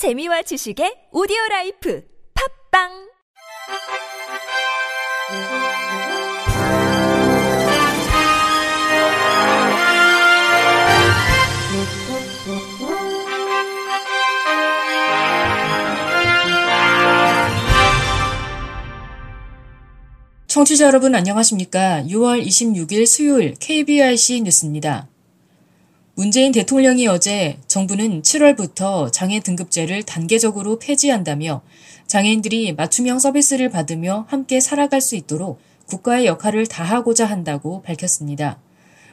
재미와 지식의 오디오 라이프 팝빵 청취자 여러분 안녕하십니까? 6월 26일 수요일 KBRC 뉴스입니다. 문재인 대통령이 어제 정부는 7월부터 장애 등급제를 단계적으로 폐지한다며 장애인들이 맞춤형 서비스를 받으며 함께 살아갈 수 있도록 국가의 역할을 다하고자 한다고 밝혔습니다.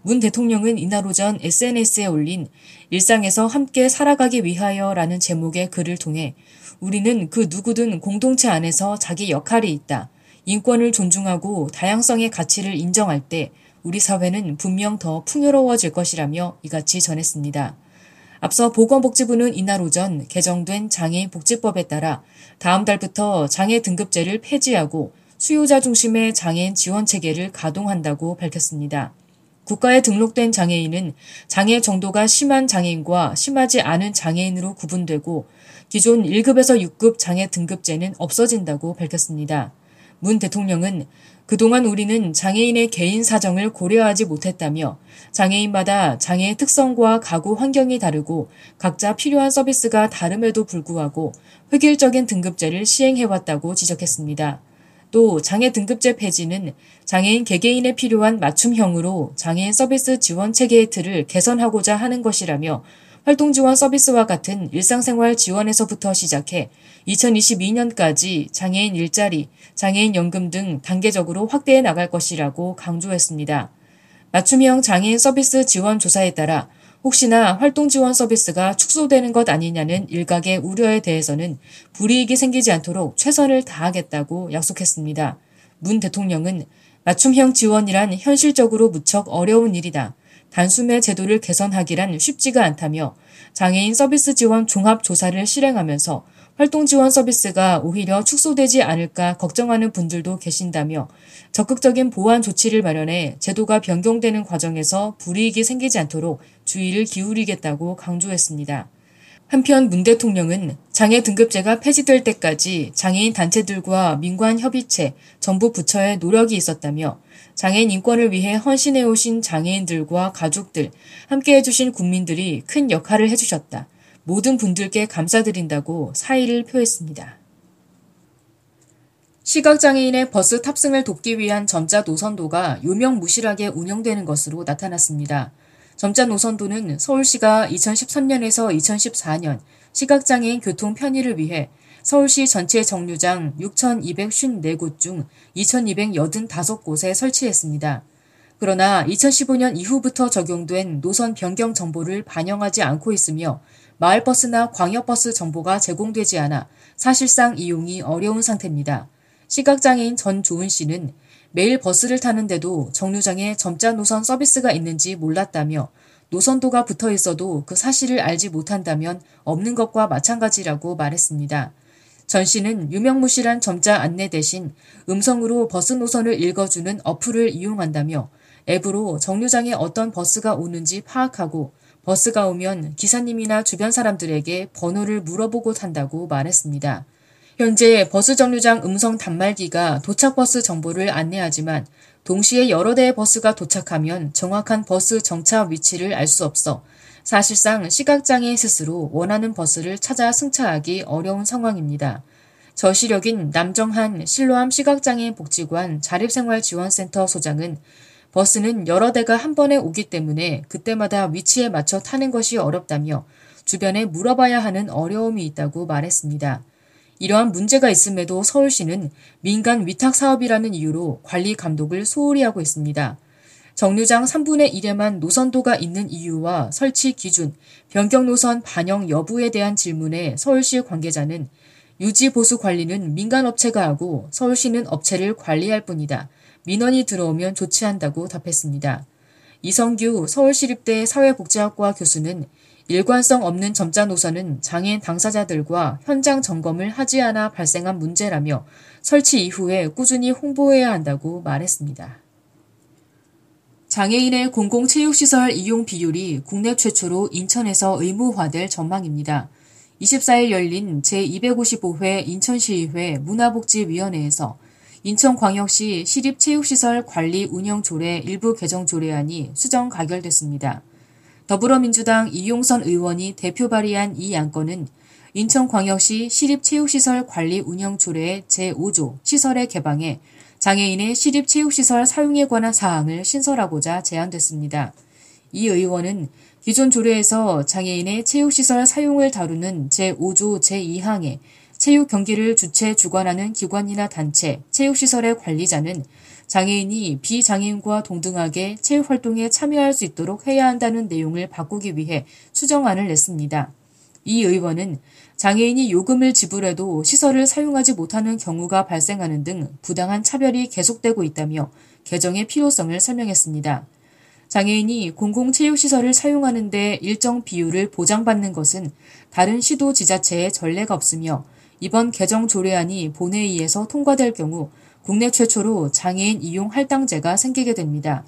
문 대통령은 이날 오전 SNS에 올린 일상에서 함께 살아가기 위하여 라는 제목의 글을 통해 우리는 그 누구든 공동체 안에서 자기 역할이 있다. 인권을 존중하고 다양성의 가치를 인정할 때 우리 사회는 분명 더 풍요로워질 것이라며 이같이 전했습니다. 앞서 보건복지부는 이날 오전 개정된 장애인 복지법에 따라 다음 달부터 장애 등급제를 폐지하고 수요자 중심의 장애인 지원 체계를 가동한다고 밝혔습니다. 국가에 등록된 장애인은 장애 정도가 심한 장애인과 심하지 않은 장애인으로 구분되고 기존 1급에서 6급 장애 등급제는 없어진다고 밝혔습니다. 문 대통령은 그동안 우리는 장애인의 개인 사정을 고려하지 못했다며 장애인마다 장애의 특성과 가구 환경이 다르고 각자 필요한 서비스가 다름에도 불구하고 획일적인 등급제를 시행해왔다고 지적했습니다. 또 장애 등급제 폐지는 장애인 개개인에 필요한 맞춤형으로 장애인 서비스 지원 체계의 틀을 개선하고자 하는 것이라며 활동 지원 서비스와 같은 일상생활 지원에서부터 시작해 2022년까지 장애인 일자리, 장애인 연금 등 단계적으로 확대해 나갈 것이라고 강조했습니다. 맞춤형 장애인 서비스 지원 조사에 따라 혹시나 활동 지원 서비스가 축소되는 것 아니냐는 일각의 우려에 대해서는 불이익이 생기지 않도록 최선을 다하겠다고 약속했습니다. 문 대통령은 맞춤형 지원이란 현실적으로 무척 어려운 일이다. 단숨에 제도를 개선하기란 쉽지가 않다며 장애인 서비스 지원 종합 조사를 실행하면서 활동 지원 서비스가 오히려 축소되지 않을까 걱정하는 분들도 계신다며 적극적인 보완 조치를 마련해 제도가 변경되는 과정에서 불이익이 생기지 않도록 주의를 기울이겠다고 강조했습니다. 한편 문 대통령은 장애 등급제가 폐지될 때까지 장애인 단체들과 민관 협의체, 정부 부처의 노력이 있었다며 장애인 인권을 위해 헌신해 오신 장애인들과 가족들, 함께 해주신 국민들이 큰 역할을 해주셨다. 모든 분들께 감사드린다고 사의를 표했습니다. 시각장애인의 버스 탑승을 돕기 위한 점자 노선도가 유명무실하게 운영되는 것으로 나타났습니다. 점자 노선도는 서울시가 2013년에서 2014년 시각장애인 교통 편의를 위해 서울시 전체 정류장 6,254곳 중 2,285곳에 설치했습니다. 그러나 2015년 이후부터 적용된 노선 변경 정보를 반영하지 않고 있으며 마을버스나 광역버스 정보가 제공되지 않아 사실상 이용이 어려운 상태입니다. 시각장애인 전 조은 씨는 매일 버스를 타는데도 정류장에 점자 노선 서비스가 있는지 몰랐다며 노선도가 붙어 있어도 그 사실을 알지 못한다면 없는 것과 마찬가지라고 말했습니다. 전 씨는 유명무실한 점자 안내 대신 음성으로 버스 노선을 읽어주는 어플을 이용한다며 앱으로 정류장에 어떤 버스가 오는지 파악하고 버스가 오면 기사님이나 주변 사람들에게 번호를 물어보고 탄다고 말했습니다. 현재 버스 정류장 음성 단말기가 도착버스 정보를 안내하지만 동시에 여러 대의 버스가 도착하면 정확한 버스 정차 위치를 알 수 없어 사실상 시각장애인 스스로 원하는 버스를 찾아 승차하기 어려운 상황입니다. 저시력인 남정한 실로암 시각장애인 복지관 자립생활지원센터 소장은 버스는 여러 대가 한 번에 오기 때문에 그때마다 위치에 맞춰 타는 것이 어렵다며 주변에 물어봐야 하는 어려움이 있다고 말했습니다. 이러한 문제가 있음에도 서울시는 민간 위탁 사업이라는 이유로 관리 감독을 소홀히 하고 있습니다. 정류장 3분의 1에만 노선도가 있는 이유와 설치 기준, 변경 노선 반영 여부에 대한 질문에 서울시 관계자는 유지 보수 관리는 민간 업체가 하고 서울시는 업체를 관리할 뿐이다. 민원이 들어오면 조치한다고 답했습니다. 이성규 서울시립대 사회복지학과 교수는 일관성 없는 점자 노선은 장애인 당사자들과 현장 점검을 하지 않아 발생한 문제라며 설치 이후에 꾸준히 홍보해야 한다고 말했습니다. 장애인의 공공체육시설 이용 비율이 국내 최초로 인천에서 의무화될 전망입니다. 24일 열린 제255회 인천시의회 문화복지위원회에서 인천광역시 시립체육시설 관리 운영 조례 일부 개정 조례안이 수정 가결됐습니다. 더불어민주당 이용선 의원이 대표 발의한 이 안건은 인천광역시 시립체육시설 관리 운영 조례 제5조 시설의 개방에 장애인의 시립체육시설 사용에 관한 사항을 신설하고자 제안됐습니다. 이 의원은 기존 조례에서 장애인의 체육시설 사용을 다루는 제5조 제2항에 체육 경기를 주최 주관하는 기관이나 단체, 체육시설의 관리자는 장애인이 비장애인과 동등하게 체육 활동에 참여할 수 있도록 해야 한다는 내용을 바꾸기 위해 수정안을 냈습니다. 이 의원은 장애인이 요금을 지불해도 시설을 사용하지 못하는 경우가 발생하는 등 부당한 차별이 계속되고 있다며 개정의 필요성을 설명했습니다. 장애인이 공공체육시설을 사용하는데 일정 비율을 보장받는 것은 다른 시도 지자체에 전례가 없으며 이번 개정 조례안이 본회의에서 통과될 경우 국내 최초로 장애인 이용 할당제가 생기게 됩니다.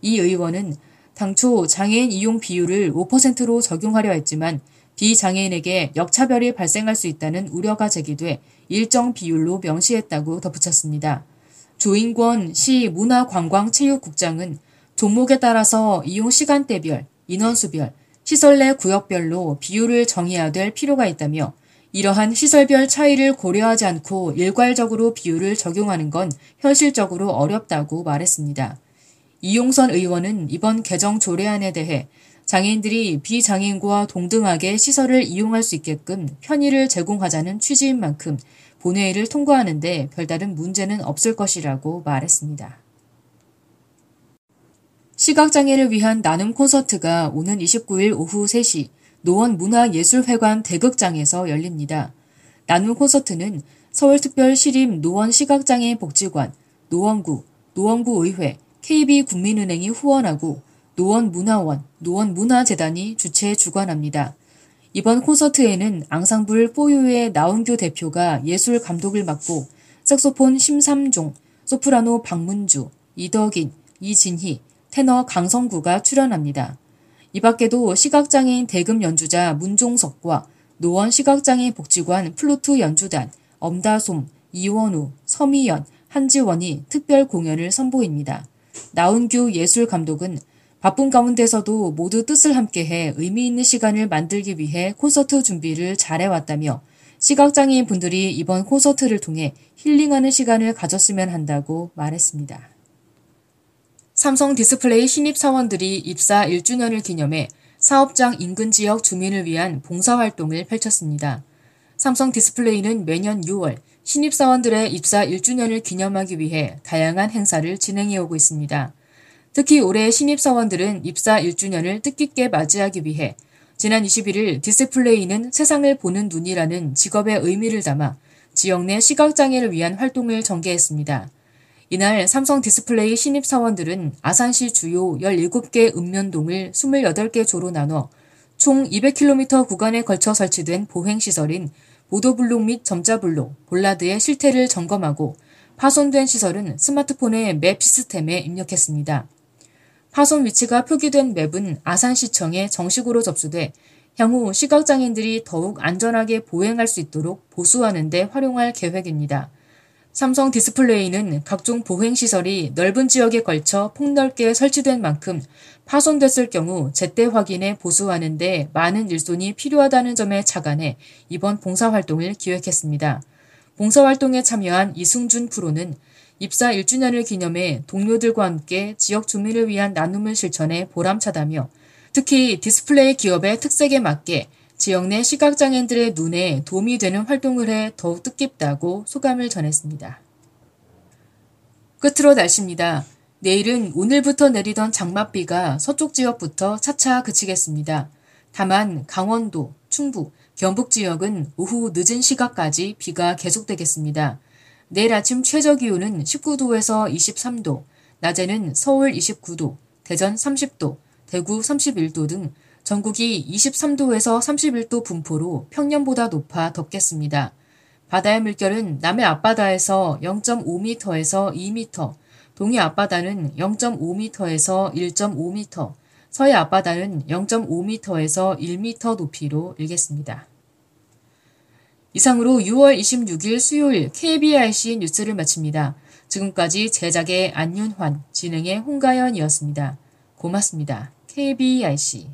이 의원은 당초 장애인 이용 비율을 5%로 적용하려 했지만 비장애인에게 역차별이 발생할 수 있다는 우려가 제기돼 일정 비율로 명시했다고 덧붙였습니다. 조인권 시 문화관광체육국장은 종목에 따라서 이용 시간대별, 인원수별, 시설 내 구역별로 비율을 정해야 될 필요가 있다며 이러한 시설별 차이를 고려하지 않고 일괄적으로 비율을 적용하는 건 현실적으로 어렵다고 말했습니다. 이용선 의원은 이번 개정 조례안에 대해 장애인들이 비장애인과 동등하게 시설을 이용할 수 있게끔 편의를 제공하자는 취지인 만큼 본회의를 통과하는데 별다른 문제는 없을 것이라고 말했습니다. 시각장애를 위한 나눔 콘서트가 오는 29일 오후 3시 노원 문화예술회관 대극장에서 열립니다. 나눔 콘서트는 서울특별시립 노원시각장애 복지관, 노원구, 노원구의회, KB국민은행이 후원하고 노원문화원, 노원문화재단이 주최 주관합니다. 이번 콘서트에는 앙상블 뽀유의 나운규 대표가 예술 감독을 맡고 색소폰 심삼종, 소프라노 박문주, 이덕인, 이진희, 테너 강성구가 출연합니다. 이 밖에도 시각장애인 대금 연주자 문종석과 노원 시각장애인 복지관 플루트 연주단, 엄다솜, 이원우, 서미연, 한지원이 특별 공연을 선보입니다. 나운규 예술 감독은 바쁜 가운데서도 모두 뜻을 함께해 의미 있는 시간을 만들기 위해 콘서트 준비를 잘해왔다며 시각장애인 분들이 이번 콘서트를 통해 힐링하는 시간을 가졌으면 한다고 말했습니다. 삼성 디스플레이 신입 사원들이 입사 1주년을 기념해 사업장 인근 지역 주민을 위한 봉사활동을 펼쳤습니다. 삼성 디스플레이는 매년 6월 신입 사원들의 입사 1주년을 기념하기 위해 다양한 행사를 진행해 오고 있습니다. 특히 올해 신입 사원들은 입사 1주년을 뜻깊게 맞이하기 위해 지난 21일 디스플레이는 세상을 보는 눈이라는 직업의 의미를 담아 지역 내 시각장애를 위한 활동을 전개했습니다. 이날 삼성 디스플레이 신입 사원들은 아산시 주요 17개 읍면동을 28개 조로 나눠 총 200km 구간에 걸쳐 설치된 보행시설인 보도블록 및 점자블록, 볼라드의 실태를 점검하고 파손된 시설은 스마트폰의 map 시스템에 입력했습니다. 파손 위치가 표기된 map은 아산시청에 정식으로 접수돼 향후 시각장애인들이 더욱 안전하게 보행할 수 있도록 보수하는 데 활용할 계획입니다. 삼성 디스플레이는 각종 보행시설이 넓은 지역에 걸쳐 폭넓게 설치된 만큼 파손됐을 경우 제때 확인해 보수하는 데 많은 일손이 필요하다는 점에 착안해 이번 봉사활동을 기획했습니다. 봉사활동에 참여한 이승준 프로는 입사 1주년을 기념해 동료들과 함께 지역 주민을 위한 나눔을 실천해 보람차다며 특히 디스플레이 기업의 특색에 맞게 지역 내 시각장애인들의 눈에 도움이 되는 활동을 해 더욱 뜻깊다고 소감을 전했습니다. 끝으로 날씨입니다. 내일은 오늘부터 내리던 장맛비가 서쪽 지역부터 차차 그치겠습니다. 다만 강원도, 충북, 경북 지역은 오후 늦은 시각까지 비가 계속되겠습니다. 내일 아침 최저 기온은 19도에서 23도, 낮에는 서울 29도, 대전 30도, 대구 31도 등 전국이 23도에서 31도 분포로 평년보다 높아 덥겠습니다. 바다의 물결은 남해 앞바다에서 0.5m에서 2m, 동해 앞바다는 0.5m에서 1.5m, 서해 앞바다는 0.5m에서 1m 높이로 일겠습니다. 이상으로 6월 26일 수요일 KBRC 뉴스를 마칩니다. 지금까지 제작의 안윤환, 진행의 홍가연이었습니다. 고맙습니다. KBRC